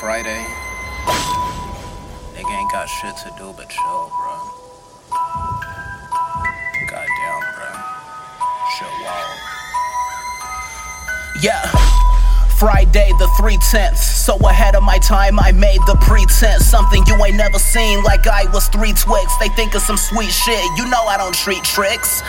Friday. Nigga ain't got shit to do but chill, bro. Goddamn, bro. Shit wild. Yeah. Friday the 3 tenths. So ahead of my time, I made the pretense. Something you ain't never seen, like I was three twigs. They think of some sweet shit, you know I don't treat tricks.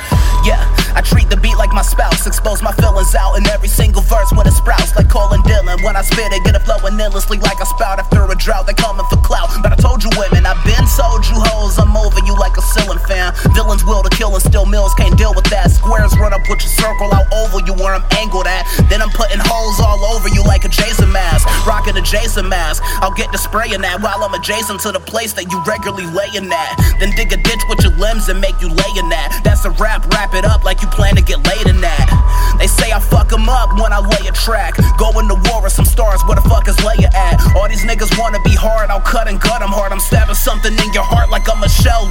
Yeah, I treat the beat like my spouse. Expose my feelings out in every single verse when it sprouts, like Colin Dillon. When I spit it, get it flowing endlessly like a spout after a drought. They coming for clout. But I told you women, I've been told you hoes, I'm over you like a ceiling fan. Villains will to kill and still mills can't deal with that. Squares run up with your circle out over you where I'm angled at. Then I'm putting holes all over you like a Jason mask. Rocking a Jason mask. I'll get to spraying that while I'm adjacent to the place that you regularly laying at. Then dig a ditch with your limbs and make you lay in that. That's a rap, wrap it up like you plan to get laid in that. They say I fuck them up when I lay a track. Going to war with some stars, where the fuck is Leia at? All these niggas wanna be hard, I'll cut and gut them hard. I'm stabbing something in your heart like I'm a laying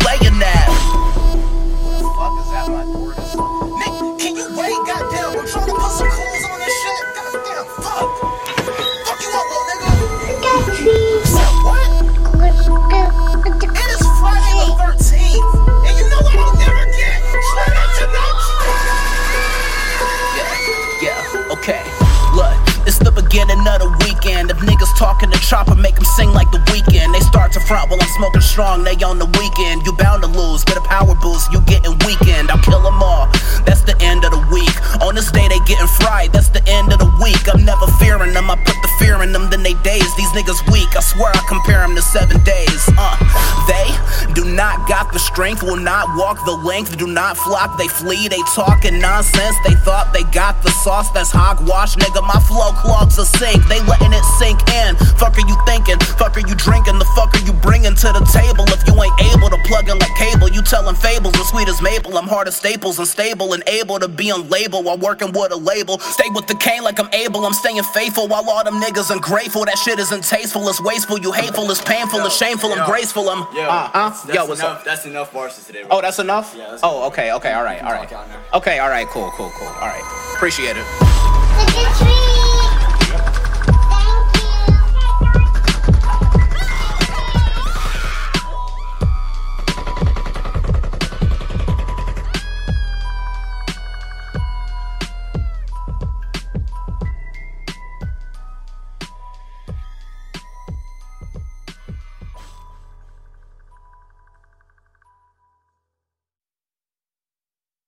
it's another the weekend. If niggas talking to chopper, make them sing like the Weeknd. They start to front while I'm smoking strong, they on the weekend. You bound to lose, get a power boost, you getting weekend. I'll kill them all, that's the end of the week. On this day, they getting fried, that's the end of the week. I'm never fearing them, daze. These niggas weak, I swear I compare them to seven days. Uh, they do not got the strength, will not walk the length, do not flock, they flee, they talking nonsense. They thought they got the sauce, that's hogwash, nigga. My flow clogs a sink, they letting it sink in. Fuck are you thinking? Fuck are you drinking? The fuck are you bringing to the table? Telling fables as sweet as maple. I'm hard as staples and stable and able to be on label while working with a label. Stay with the cane like I'm able, I'm staying faithful while all them niggas ungrateful. That shit isn't tasteful, it's wasteful, you hateful, it's painful, it's shameful, I'm graceful, I'm. Yo, uh, uh, that's yo, what's enough, up? That's enough bars for today, bro. Oh, that's enough? Yeah, that's oh, okay, okay, all right, all right. talk out now. Okay, all right, cool, cool, cool. All right. Appreciate it. Look at tree.